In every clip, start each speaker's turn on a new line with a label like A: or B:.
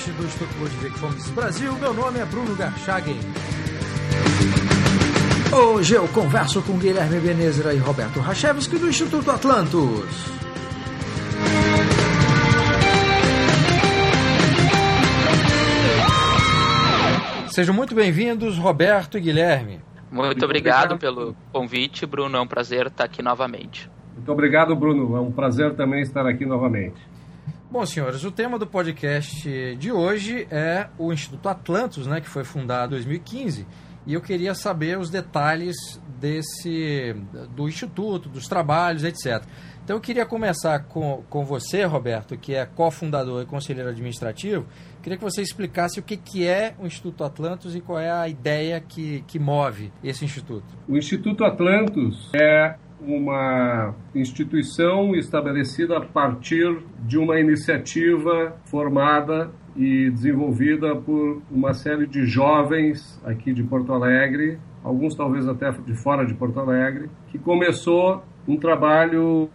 A: podcast do Instituto Ludwig Fomes Brasil. Meu nome é Bruno Garchagen. Hoje eu converso com Guilherme Benezra e Roberto Rachevski do Instituto Atlantos. Sejam muito bem-vindos, Roberto e Guilherme.
B: Muito, muito obrigado, obrigado pelo convite, Bruno. É um prazer estar aqui novamente.
C: Muito obrigado, Bruno. É um prazer também estar aqui novamente.
A: Bom, senhores, o tema do podcast de hoje é o Instituto Atlantos, né, que foi fundado em 2015, e eu queria saber os detalhes desse do instituto, dos trabalhos, etc. Então eu queria começar com, com você, Roberto, que é cofundador e conselheiro administrativo. Queria que você explicasse o que, que é o Instituto Atlantos e qual é a ideia que, que move esse instituto.
C: O Instituto Atlantos é uma instituição estabelecida a partir de uma iniciativa formada e desenvolvida por uma série de jovens aqui de Porto Alegre, alguns talvez até de fora de Porto Alegre, que começou um trabalho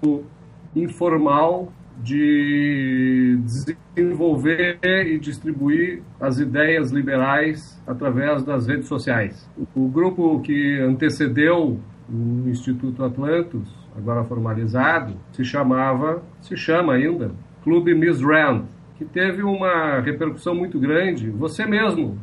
C: informal de desenvolver e distribuir as ideias liberais através das redes sociais. O grupo que antecedeu o Instituto Atlantos, agora formalizado, se chamava, se chama ainda, Clube Miss Rand, que teve uma repercussão muito grande. Você mesmo,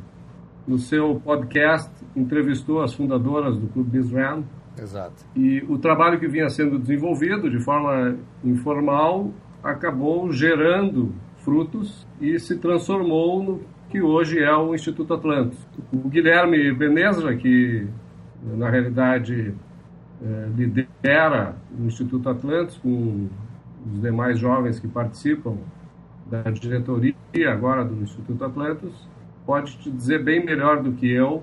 C: no seu podcast, entrevistou as fundadoras do Clube Miss Rand.
A: Exato.
C: E o trabalho que vinha sendo desenvolvido de forma informal acabou gerando frutos e se transformou no que hoje é o Instituto Atlantis. O Guilherme Benezra, que na realidade é, lidera o Instituto Atlantis com os demais jovens que participam da diretoria agora do Instituto Atlantis, pode te dizer bem melhor do que eu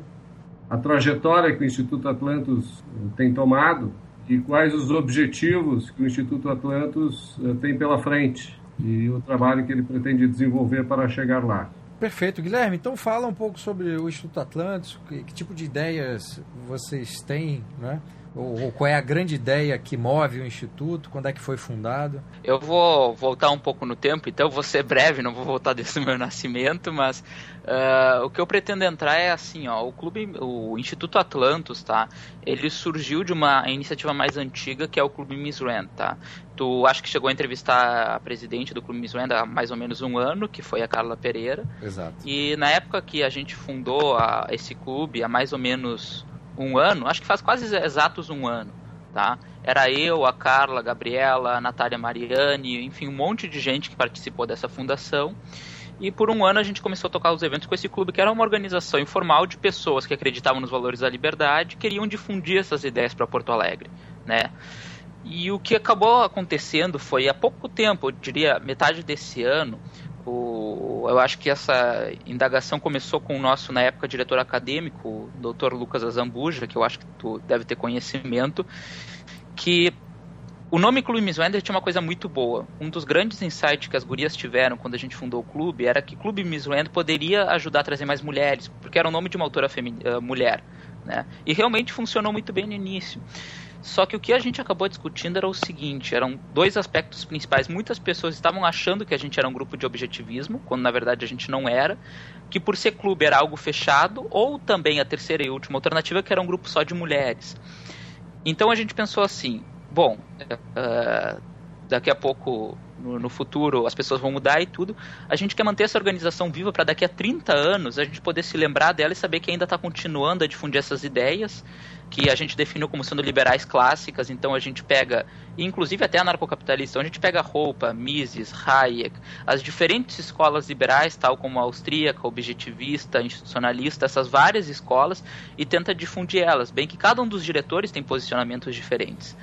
C: a trajetória que o Instituto Atlantis eh, tem tomado e quais os objetivos que o Instituto Atlantis eh, tem pela frente e o trabalho que ele pretende desenvolver para chegar lá.
A: Perfeito, Guilherme. Então fala um pouco sobre o Instituto Atlantis, que, que tipo de ideias vocês têm, né? Ou, ou, qual é a grande ideia que move o Instituto? Quando é que foi fundado?
B: Eu vou voltar um pouco no tempo, então vou ser breve, não vou voltar desde o meu nascimento, mas uh, o que eu pretendo entrar é assim, ó, o clube, o Instituto Atlantos, tá? Ele surgiu de uma iniciativa mais antiga que é o Clube Miss Rand, tá? Tu acho que chegou a entrevistar a presidente do Clube Miss Rand há mais ou menos um ano, que foi a Carla Pereira.
A: Exato.
B: E na época que a gente fundou a, esse clube, há mais ou menos um ano, acho que faz quase exatos um ano, tá? Era eu, a Carla, a Gabriela, a Natália Mariani, enfim, um monte de gente que participou dessa fundação. E por um ano a gente começou a tocar os eventos com esse clube, que era uma organização informal de pessoas que acreditavam nos valores da liberdade, queriam difundir essas ideias para Porto Alegre, né? E o que acabou acontecendo foi há pouco tempo, eu diria metade desse ano, o, eu acho que essa indagação começou com o nosso, na época, diretor acadêmico, o Dr. Lucas Azambuja, que eu acho que tu deve ter conhecimento, que o nome Clube Miss Wender tinha uma coisa muito boa. Um dos grandes insights que as gurias tiveram quando a gente fundou o clube era que Clube Miss Wender poderia ajudar a trazer mais mulheres, porque era o nome de uma autora uh, mulher. Né? E realmente funcionou muito bem no início. Só que o que a gente acabou discutindo era o seguinte: eram dois aspectos principais. Muitas pessoas estavam achando que a gente era um grupo de objetivismo, quando na verdade a gente não era. Que por ser clube era algo fechado, ou também a terceira e última alternativa, que era um grupo só de mulheres. Então a gente pensou assim: bom, uh, daqui a pouco no, no, futuro as pessoas vão mudar e tudo. A gente quer manter essa organização viva para daqui a 30 anos a gente poder se lembrar dela e saber que ainda está continuando a difundir essas ideias que a gente definiu como sendo liberais clássicas. Então a gente pega, inclusive até anarcocapitalista, então a gente pega roupa, Mises, Hayek, as diferentes escolas liberais, tal como a austríaca, objetivista, institucionalista, essas várias escolas e tenta difundir elas, bem que cada um dos diretores tem posicionamentos diferentes.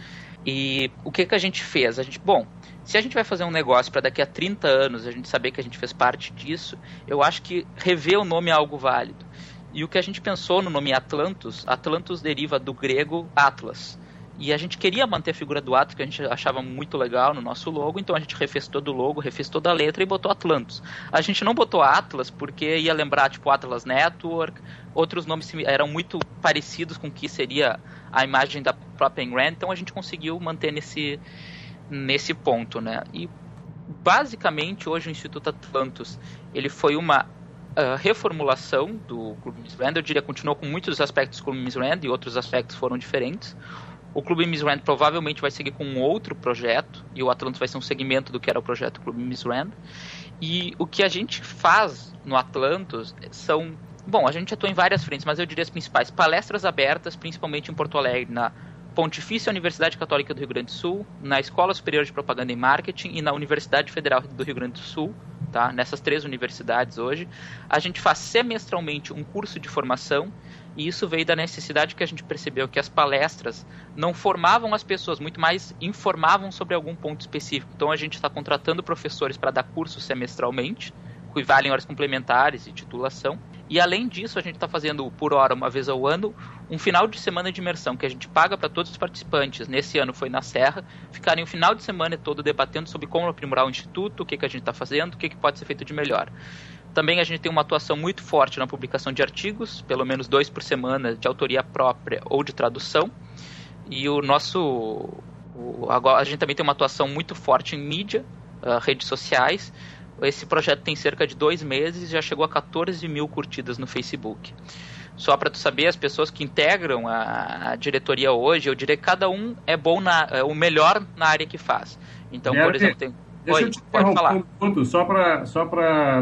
B: E o que, que a gente fez? A gente, bom, se a gente vai fazer um negócio para daqui a 30 anos a gente saber que a gente fez parte disso, eu acho que rever o nome é algo válido. E o que a gente pensou no nome Atlantos, Atlantos deriva do grego Atlas. E a gente queria manter a figura do Atlas, que a gente achava muito legal no nosso logo, então a gente refez todo o logo, refez toda a letra e botou Atlantos. A gente não botou Atlas porque ia lembrar, tipo, Atlas Network, outros nomes eram muito parecidos com o que seria a imagem da própria Engram, então a gente conseguiu manter nesse, nesse ponto, né? E basicamente, hoje o Instituto Atlantos ele foi uma uh, reformulação do Clube Miss Rand. Eu diria que continuou com muitos aspectos do Clube Miss Rand e outros aspectos foram diferentes. O Clube Miss Rand provavelmente vai seguir com um outro projeto e o Atlantos vai ser um segmento do que era o projeto Clube Miss Rand. E o que a gente faz no Atlantos são Bom, a gente atua em várias frentes, mas eu diria as principais. Palestras abertas, principalmente em Porto Alegre, na Pontifícia Universidade Católica do Rio Grande do Sul, na Escola Superior de Propaganda e Marketing e na Universidade Federal do Rio Grande do Sul, tá? Nessas três universidades hoje, a gente faz semestralmente um curso de formação e isso veio da necessidade que a gente percebeu que as palestras não formavam as pessoas, muito mais informavam sobre algum ponto específico. Então a gente está contratando professores para dar curso semestralmente, que valem horas complementares e titulação. E além disso, a gente está fazendo por hora, uma vez ao ano, um final de semana de imersão que a gente paga para todos os participantes. Nesse ano foi na Serra, ficarem o final de semana todo debatendo sobre como aprimorar o instituto, o que, que a gente está fazendo, o que, que pode ser feito de melhor. Também a gente tem uma atuação muito forte na publicação de artigos, pelo menos dois por semana, de autoria própria ou de tradução. E o nosso. O, a gente também tem uma atuação muito forte em mídia, uh, redes sociais esse projeto tem cerca de dois meses e já chegou a 14 mil curtidas no Facebook. Só para tu saber, as pessoas que integram a, a, diretoria hoje, eu diria que cada um é bom na, é o melhor na área que faz. Então, por exemplo, tem.
C: Deixa Oi, eu te pode falar. Um ponto, só para só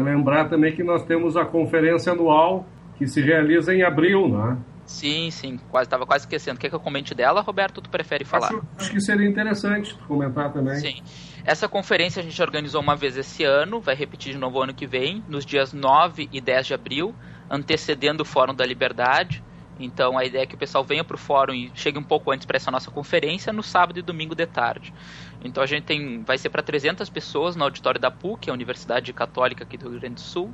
C: lembrar também que nós temos a conferência anual que se realiza em abril, não é?
B: Sim, sim, quase estava quase esquecendo. Quer que eu comente dela, Roberto? Tu prefere falar?
C: Acho, acho que seria interessante comentar também.
B: Sim. Essa conferência a gente organizou uma vez esse ano, vai repetir de novo ano que vem, nos dias 9 e 10 de abril, antecedendo o Fórum da Liberdade. Então a ideia é que o pessoal venha para o fórum e chegue um pouco antes para essa nossa conferência no sábado e domingo de tarde. Então a gente tem, vai ser para 300 pessoas no auditório da PUC, a Universidade Católica aqui do Rio Grande do Sul,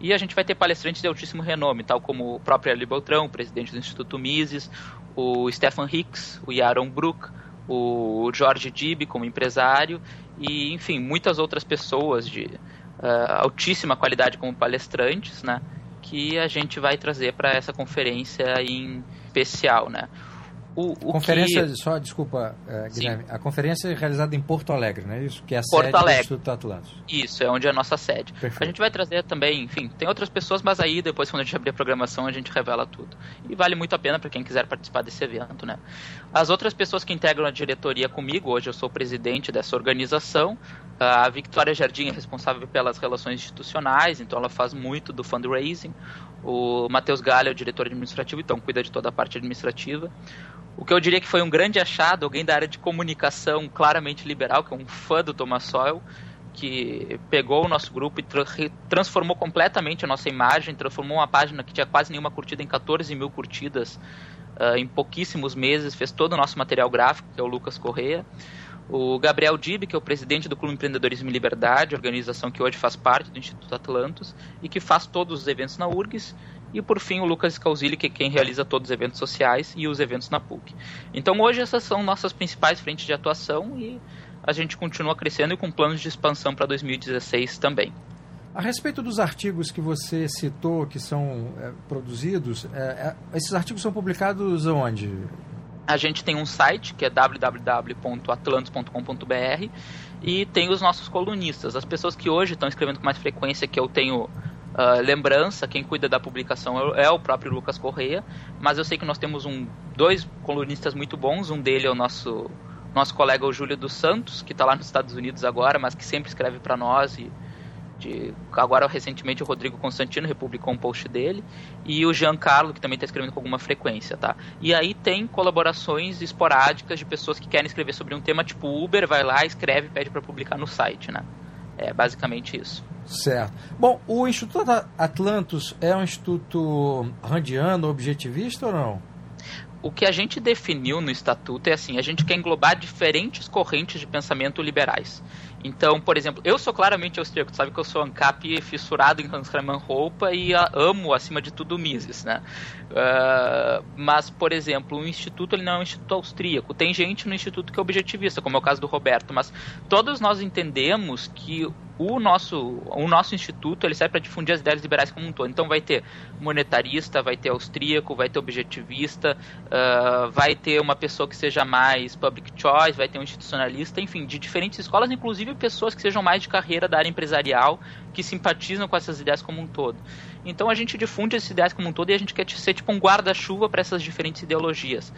B: e a gente vai ter palestrantes de altíssimo renome, tal como o próprio Ali Beltrão, presidente do Instituto Mises, o Stefan Hicks, o Yaron Brook, o Jorge Dib como empresário e, enfim, muitas outras pessoas de uh, altíssima qualidade como palestrantes, né? Que a gente vai trazer para essa conferência em especial, né?
A: O, o conferência, que... só desculpa, uh, Guilherme, Sim. a conferência é realizada em Porto Alegre, não é isso? Que é a
B: Porto
A: sede
B: Alegre.
A: do Instituto Atlantis.
B: Isso, é onde é a nossa sede. Perfeito. A gente vai trazer também, enfim, tem outras pessoas, mas aí depois quando a gente abrir a programação a gente revela tudo. E vale muito a pena para quem quiser participar desse evento, né? As outras pessoas que integram a diretoria comigo, hoje eu sou presidente dessa organização, a Victoria Jardim é responsável pelas relações institucionais, então ela faz muito do fundraising. O Matheus Galha é o diretor administrativo, então cuida de toda a parte administrativa. O que eu diria que foi um grande achado, alguém da área de comunicação claramente liberal, que é um fã do Thomas Sowell, que pegou o nosso grupo e tra transformou completamente a nossa imagem, transformou uma página que tinha quase nenhuma curtida em 14 mil curtidas uh, em pouquíssimos meses, fez todo o nosso material gráfico, que é o Lucas Correia. O Gabriel Dib, que é o presidente do Clube Empreendedorismo e Liberdade, organização que hoje faz parte do Instituto Atlantos e que faz todos os eventos na URGS. E por fim, o Lucas Scalzilli, que é quem realiza todos os eventos sociais e os eventos na PUC. Então hoje essas são nossas principais frentes de atuação e a gente continua crescendo e com planos de expansão para 2016 também.
A: A respeito dos artigos que você citou, que são é, produzidos, é, é, esses artigos são publicados onde?
B: A gente tem um site que é www.atlantos.com.br e tem os nossos colunistas, as pessoas que hoje estão escrevendo com mais frequência, que eu tenho Uh, lembrança, quem cuida da publicação é, é o próprio Lucas Correia, mas eu sei que nós temos um, dois colunistas muito bons, um dele é o nosso, nosso colega o Júlio dos Santos, que está lá nos Estados Unidos agora, mas que sempre escreve para nós e de, agora recentemente o Rodrigo Constantino republicou um post dele e o Giancarlo que também está escrevendo com alguma frequência, tá? E aí tem colaborações esporádicas de pessoas que querem escrever sobre um tema tipo Uber, vai lá, escreve, pede para publicar no site, né? É basicamente isso.
A: Certo. Bom, o Instituto Atlantos é um instituto randiano, objetivista ou não?
B: O que a gente definiu no estatuto é assim: a gente quer englobar diferentes correntes de pensamento liberais. Então, por exemplo, eu sou claramente austríaco, sabe que eu sou ANCAP fissurado em Hans Hermann Roupa e amo, acima de tudo, Mises, né? Uh, mas, por exemplo, o Instituto ele não é um Instituto austríaco. Tem gente no Instituto que é objetivista, como é o caso do Roberto, mas todos nós entendemos que o nosso, o nosso instituto ele serve para difundir as ideias liberais como um todo. Então vai ter monetarista, vai ter austríaco, vai ter objetivista, uh, vai ter uma pessoa que seja mais public choice, vai ter um institucionalista, enfim, de diferentes escolas, inclusive pessoas que sejam mais de carreira da área empresarial, que simpatizam com essas ideias como um todo. Então a gente difunde essas ideias como um todo e a gente quer ser tipo um guarda-chuva para essas diferentes ideologias.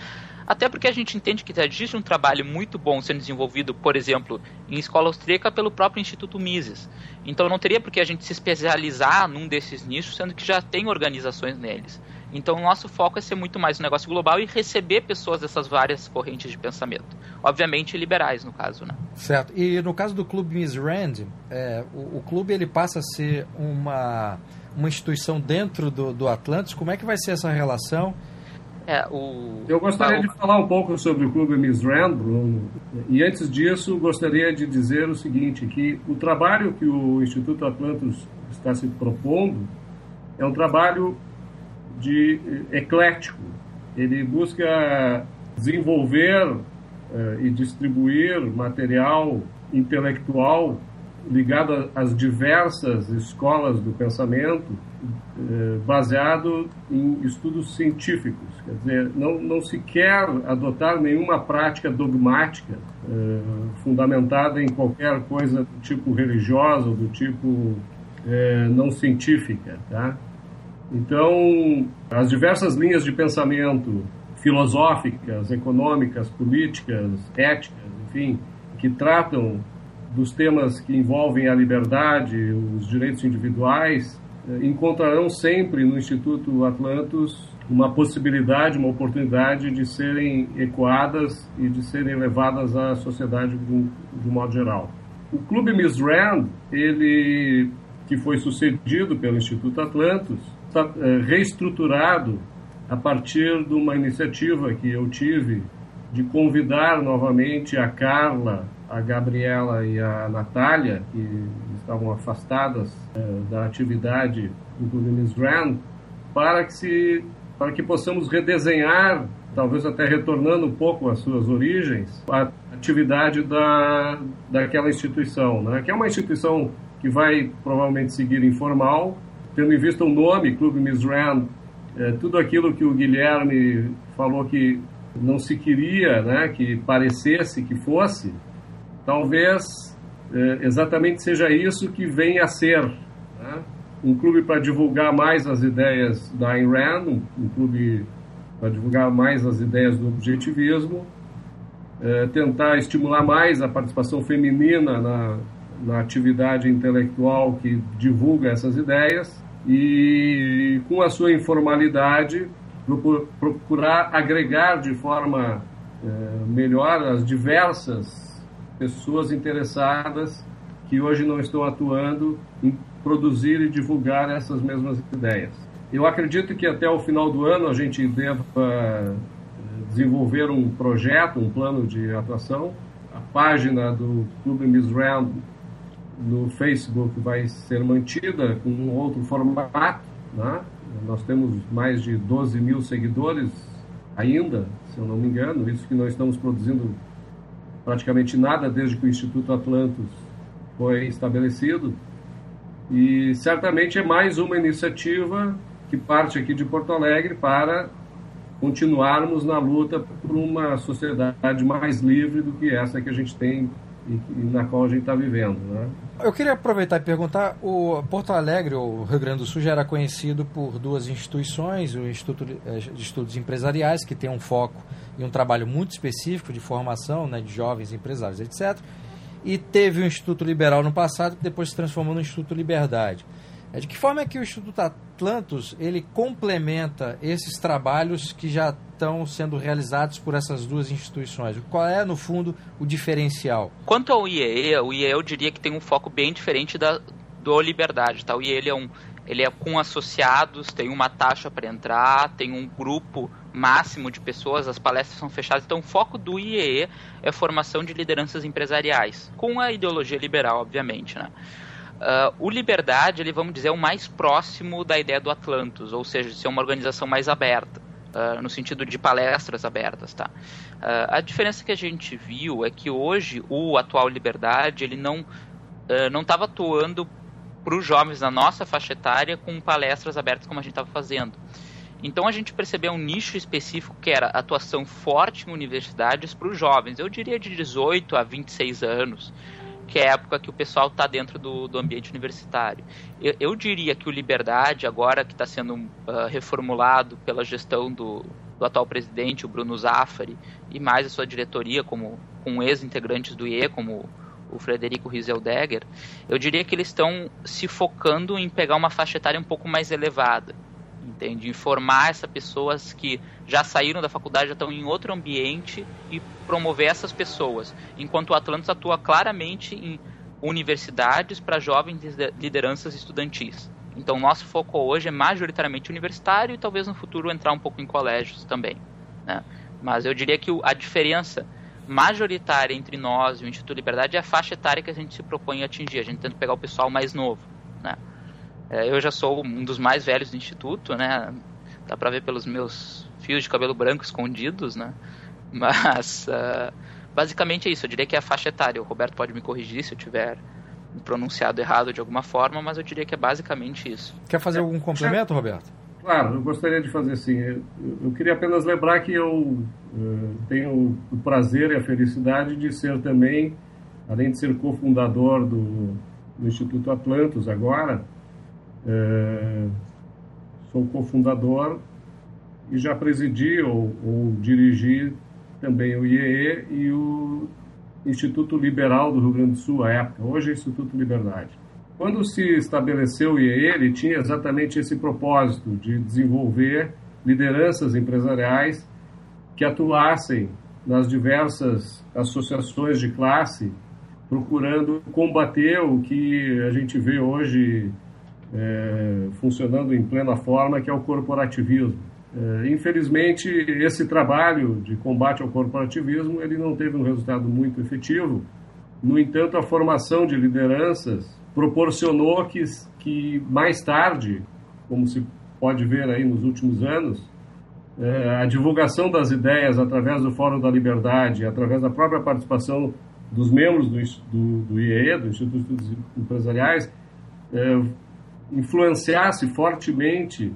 B: Até porque a gente entende que existe um trabalho muito bom sendo desenvolvido, por exemplo, em escola austríaca pelo próprio Instituto Mises. Então não teria por que a gente se especializar num desses nichos, sendo que já tem organizações neles. Então, o nosso foco é ser muito mais um negócio global e receber pessoas dessas várias correntes de pensamento. Obviamente, liberais, no caso, né?
A: Certo. E no caso do Clube Miss Rand, é, o, o, clube ele passa a ser uma, uma instituição dentro do, do Atlantis. Como é que vai ser essa relação?
C: É, o... Eu gostaria de falar um pouco sobre o Clube Miss Rand, Bruno. E antes disso, gostaria de dizer o seguinte, que o trabalho que o Instituto Atlantis está se propondo é um trabalho de eclético. Ele busca desenvolver uh, e distribuir material intelectual ligado às diversas escolas do pensamento, uh, baseado em estudos científicos. Quer dizer, não, não se quer adotar nenhuma prática dogmática fundamentada em qualquer coisa do tipo religiosa, do tipo não científica, tá? Então, as diversas linhas de pensamento filosóficas, econômicas, políticas, éticas, enfim, que tratam dos temas que envolvem a liberdade, os direitos individuais, eh, encontrarão sempre no Instituto Atlantos uma possibilidade, uma oportunidade de serem ecoadas e de serem levadas à sociedade de um, de um modo geral. O Clube Miss Rand, ele que foi sucedido pelo Instituto Atlantos, está é, reestruturado a partir de uma iniciativa que eu tive de convidar novamente a Carla, a Gabriela e a Natália, que estavam afastadas é, da atividade do Miss Grand, para que, se, para que possamos redesenhar, talvez até retornando um pouco às suas origens, a atividade da, daquela instituição, né? que é uma instituição que vai provavelmente seguir informal, tendo em vista o nome, Clube Misran, é, tudo aquilo que o Guilherme falou que não se queria né, que parecesse que fosse, talvez é, exatamente seja isso que vem a ser. Né? Um clube para divulgar mais as ideias da Ayn Rand, um, um clube para divulgar mais as ideias do objetivismo, é, tentar estimular mais a participação feminina na, na atividade intelectual que divulga essas ideias e, com a sua informalidade, procurar agregar de forma é, melhor as diversas pessoas interessadas que hoje não estão atuando em produzir e divulgar essas mesmas ideias. Eu acredito que até o final do ano a gente deva é, desenvolver um projeto, um plano de atuação. A página do Clube Miss no Facebook vai ser mantida com um outro formato. Né? Nós temos mais de 12 mil seguidores ainda, se eu não me engano, isso que nós estamos produzindo praticamente nada desde que o Instituto Atlantis foi estabelecido. E certamente é mais uma iniciativa que parte aqui de Porto Alegre para continuarmos na luta por uma sociedade mais livre do que essa que a gente tem e, e na qual a gente está vivendo. Né?
A: Eu queria aproveitar e perguntar: o Porto Alegre, o Rio Grande do Sul, já era conhecido por duas instituições, o Instituto eh, de Estudos Empresariais, que tem um foco e um trabalho muito específico de formação né, de jovens empresários, etc. E teve o Instituto Liberal no passado, que depois se transformou no Instituto Liberdade. É de que forma é que o Instituto Atlantos ele complementa esses trabalhos que já estão sendo realizados por essas duas instituições? Qual é, no fundo, o diferencial?
B: Quanto ao IEE, o IEE eu diria que tem um foco bem diferente da, do Liberdade. Tá? O IEE é, um, ele é com associados, tem uma taxa para entrar, tem um grupo máximo de pessoas, as palestras são fechadas. Então, o foco do IEE é formação de lideranças empresariais, com a ideologia liberal, obviamente. Né? Uh, o Liberdade, ele, vamos dizer, é o mais próximo da ideia do Atlantos, ou seja, de ser uma organização mais aberta, uh, no sentido de palestras abertas. Tá? Uh, a diferença que a gente viu é que hoje o atual Liberdade ele não não estava atuando para os jovens da nossa faixa etária com palestras abertas como a gente estava fazendo. Então a gente percebeu um nicho específico que era atuação forte em universidades para os jovens, eu diria de 18 a 26 anos que é a época que o pessoal está dentro do, do ambiente universitário. Eu, eu, diria que o Liberdade, agora que está sendo uh, reformulado pela gestão do, do, atual presidente, o Bruno Zaffari, e mais a sua diretoria, como com ex-integrantes do IE, como o Frederico Rieseldegger, eu diria que eles estão se focando em pegar uma faixa etária um pouco mais elevada entende? Informar essas pessoas que já saíram da faculdade, já estão em outro ambiente e promover essas pessoas. Enquanto o Atlantis atua claramente em universidades para jovens lideranças estudantis. Então, nosso foco hoje é majoritariamente universitário e talvez no futuro entrar um pouco em colégios também. Né? Mas eu diria que a diferença majoritária entre nós e o Instituto Liberdade é a faixa etária que a gente se propõe a atingir. A gente tenta pegar o pessoal mais novo. Né? É, eu já sou um dos mais velhos do instituto, né? Dá pra ver pelos meus fios de cabelo branco escondidos, né? Mas uh, basicamente é isso. Eu diria que é a faixa etária. O Roberto pode me corrigir se eu tiver pronunciado errado de alguma forma, mas eu diria que é basicamente isso.
A: Quer fazer algum complemento, Roberto?
C: Claro, eu gostaria de fazer assim. Eu, eu queria apenas lembrar que eu uh, tenho o prazer e a felicidade de ser também, além de ser cofundador do, do Instituto Atlantos agora, é, sou cofundador e já presidi ou, ou dirigi também o IEE e o Instituto Liberal do Rio Grande do Sul, à época, hoje é Instituto Liberdade. Quando se estabeleceu o IEE, ele tinha exatamente esse propósito de desenvolver lideranças empresariais que atuassem nas diversas associações de classe, procurando combater o que a gente vê hoje é, funcionando em plena forma, que é o corporativismo. É, infelizmente, esse trabalho de combate ao corporativismo ele não teve um resultado muito efetivo. No entanto, a formação de lideranças proporcionou que, que mais tarde, como se pode ver aí nos últimos anos, é, a divulgação das ideias através do Fórum da Liberdade, através da própria participação dos membros do, do, do IEE, do Instituto de Empresariais, é, influenciasse fortemente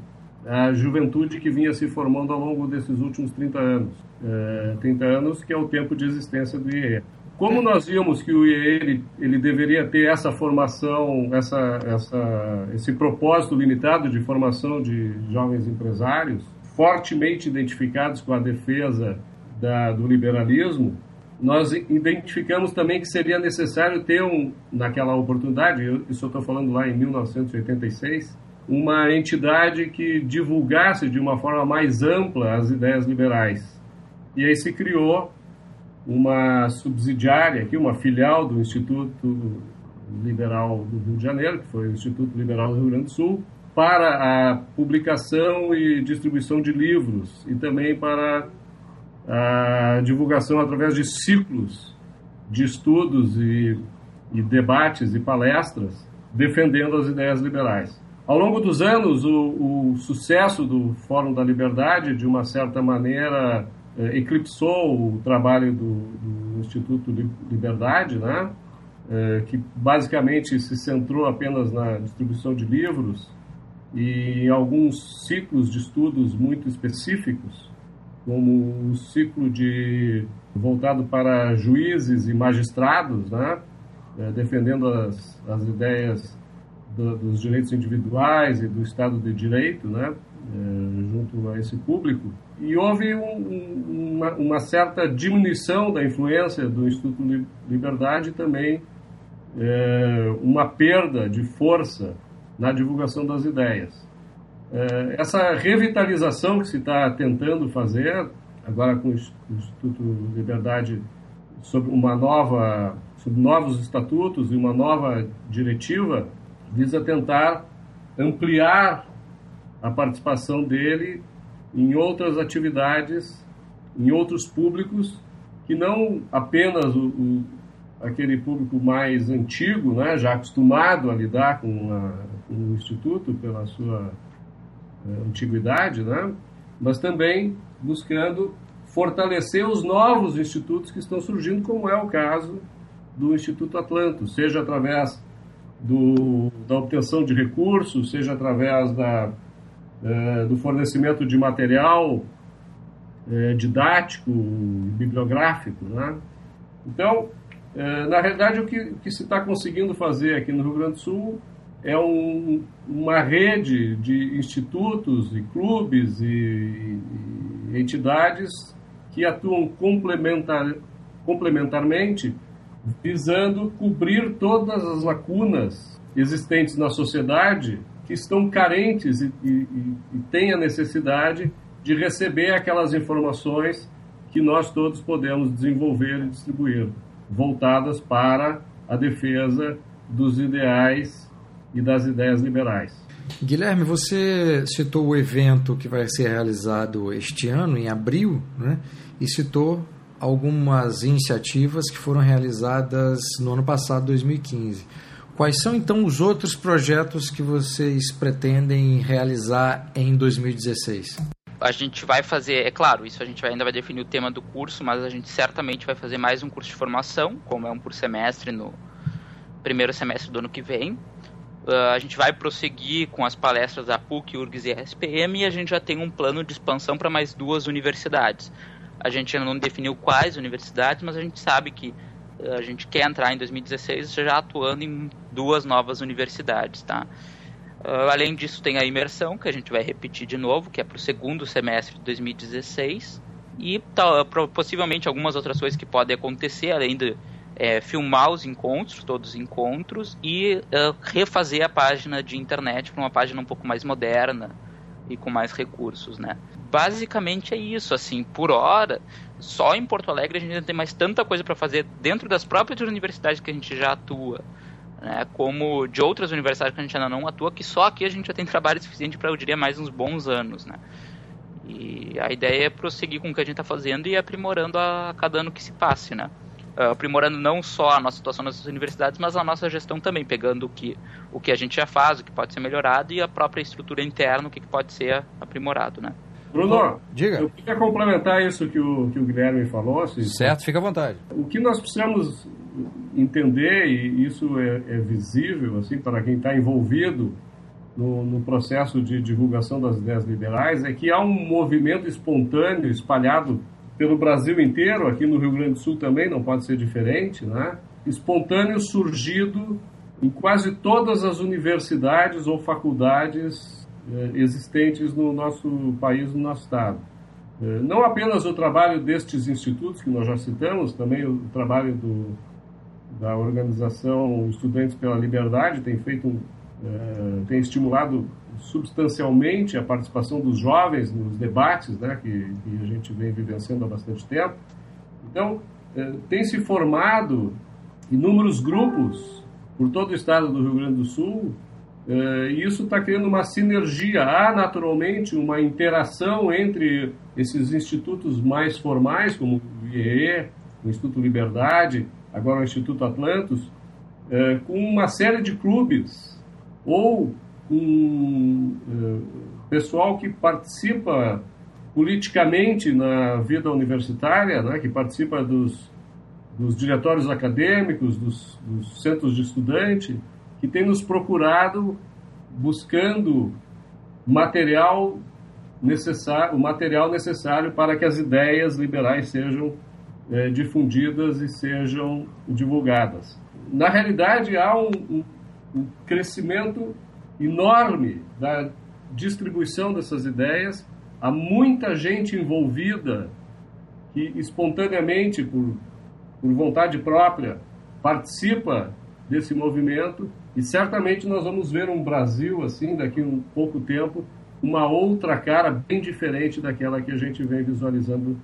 C: a juventude que vinha se formando ao longo desses últimos 30 anos. É, 30 anos que é o tempo de existência do IE. Como nós vimos que o IE ele, ele deveria ter essa formação, essa, essa, esse propósito limitado de formação de jovens empresários, fortemente identificados com a defesa da, do liberalismo, nós identificamos também que seria necessário ter, um, naquela oportunidade, isso eu estou falando lá em 1986, uma entidade que divulgasse de uma forma mais ampla as ideias liberais. E aí se criou uma subsidiária aqui, uma filial do Instituto Liberal do Rio de Janeiro, que foi o Instituto Liberal do Rio Grande do Sul, para a publicação e distribuição de livros e também para a divulgação através de ciclos de estudos e, e debates e palestras defendendo as ideias liberais. Ao longo dos anos, o, o, sucesso do Fórum da Liberdade, de uma certa maneira, eh, eclipsou o trabalho do, do Instituto Liberdade, né? Eh, que basicamente se centrou apenas na distribuição de livros e em alguns ciclos de estudos muito específicos como o ciclo de voltado para juízes e magistrados, né? É, defendendo as, as ideias do, dos direitos individuais e do Estado de Direito, né? É, junto a esse público. E houve um, uma, uma, certa diminuição da influência do Instituto Liberdade e também é, uma perda de força na divulgação das ideias. É, essa revitalização que se está tentando fazer, agora com o Instituto Liberdade, sobre uma nova, sobre novos estatutos e uma nova diretiva, visa tentar ampliar a participação dele em outras atividades, em outros públicos, que não apenas o, o aquele público mais antigo, né, já acostumado a lidar com, a, com o Instituto pela sua antiguidade, né? mas também buscando fortalecer os novos institutos que estão surgindo, como é o caso do Instituto Atlanto, seja através do, da obtenção de recursos, seja através da, é, do fornecimento de material é, didático, bibliográfico. Né? Então, É, na realidade, o que, que se está conseguindo fazer aqui no Rio Grande do Sul é um, uma rede de institutos e clubes e, e entidades que atuam complementar, complementarmente, visando cobrir todas as lacunas existentes na sociedade que estão carentes e, e, e têm a necessidade de receber aquelas informações que nós todos podemos desenvolver e distribuir, voltadas para a defesa dos ideais e das ideias liberais.
A: Guilherme, você citou o evento que vai ser realizado este ano, em abril, né? e citou algumas iniciativas que foram realizadas no ano passado, 2015. Quais são então os outros projetos que vocês pretendem realizar em 2016?
B: A gente vai fazer, é claro, isso a gente ainda vai definir o tema do curso, mas a gente certamente vai fazer mais um curso de formação, como é um por semestre no primeiro semestre do ano que vem. Uh, a gente vai prosseguir com as palestras da PUC, URGS e RSPM e a gente já tem um plano de expansão para mais duas universidades. A gente ainda não definiu quais universidades, mas a gente sabe que uh, a gente quer entrar em 2016 já atuando em duas novas universidades, tá? Uh, além disso, tem a imersão, que a gente vai repetir de novo, que é para o segundo semestre de 2016. E tá, possivelmente algumas outras coisas que podem acontecer, além de é, filmar os encontros, todos os encontros, e uh, refazer a página de internet para uma página um pouco mais moderna e com mais recursos, né? Basicamente é isso, assim, por hora, só em Porto Alegre a gente tem mais tanta coisa para fazer dentro das próprias universidades que a gente já atua né, como de outras universidades que a gente ainda não atua, que só aqui a gente já tem trabalho suficiente para, eu diria, mais uns bons anos, né. E a ideia é prosseguir com o que a gente está fazendo e aprimorando a cada ano que se passe, né. Uh, aprimorando não só a nossa situação nas universidades, mas a nossa gestão também, pegando o que, o que a gente já faz, o que pode ser melhorado e a própria estrutura interna, o que, que pode ser aprimorado, né.
C: Bruno, Diga. eu queria complementar isso que o, que o Guilherme falou. Assim,
A: certo, fica à vontade.
C: O que nós precisamos entender, e isso é, é visível assim para quem está envolvido no, no, processo de divulgação das ideias liberais, é que há um movimento espontâneo espalhado pelo Brasil inteiro, aqui no Rio Grande do Sul também, não pode ser diferente, né? espontâneo surgido em quase todas as universidades ou faculdades eh, existentes no nosso país, no nosso estado. Eh, não apenas o trabalho destes institutos que nós já citamos, também o trabalho do, da organização Estudantes pela Liberdade tem feito uh, tem estimulado substancialmente a participação dos jovens nos debates né, que, que a gente vem vivenciando há bastante tempo. Então, uh, tem se formado inúmeros grupos por todo o estado do Rio Grande do Sul uh, e isso está criando uma sinergia. Há, naturalmente, uma interação entre esses institutos mais formais, como o IEE, o Instituto Liberdade, agora o Instituto Atlantos, com uma série de clubes ou com é, pessoal que participa politicamente na vida universitária, né, que participa dos, dos diretórios acadêmicos, dos, dos centros de estudante, que tem nos procurado buscando material necessário, o material necessário para que as ideias liberais sejam é, difundidas e sejam divulgadas. Na realidade, há um, um, um crescimento enorme da distribuição dessas ideias, há muita gente envolvida que espontaneamente, por, por vontade própria, participa desse movimento. E certamente nós vamos ver um Brasil assim daqui a um pouco tempo uma outra cara bem diferente daquela que a gente vem visualizando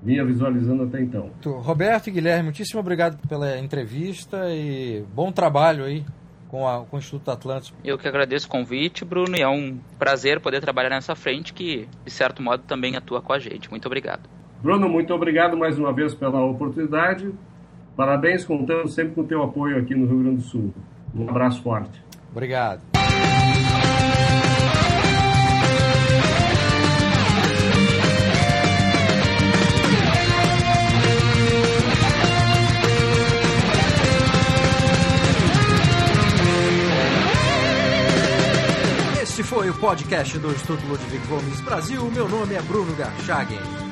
C: vinha visualizando até então.
A: Roberto e Guilherme, muitíssimo obrigado pela entrevista e bom trabalho aí com, a, com o Instituto Atlântico.
B: Eu que agradeço o convite, Bruno, e é um prazer poder trabalhar nessa frente que, de certo modo, também atua com a gente. Muito obrigado.
C: Bruno, muito obrigado mais uma vez pela oportunidade. Parabéns, contando sempre com o teu apoio aqui no Rio Grande do Sul. Um abraço forte.
A: Obrigado. Foi o podcast do Instituto Ludwig Gomes Brasil. Meu nome é Bruno Garchagen.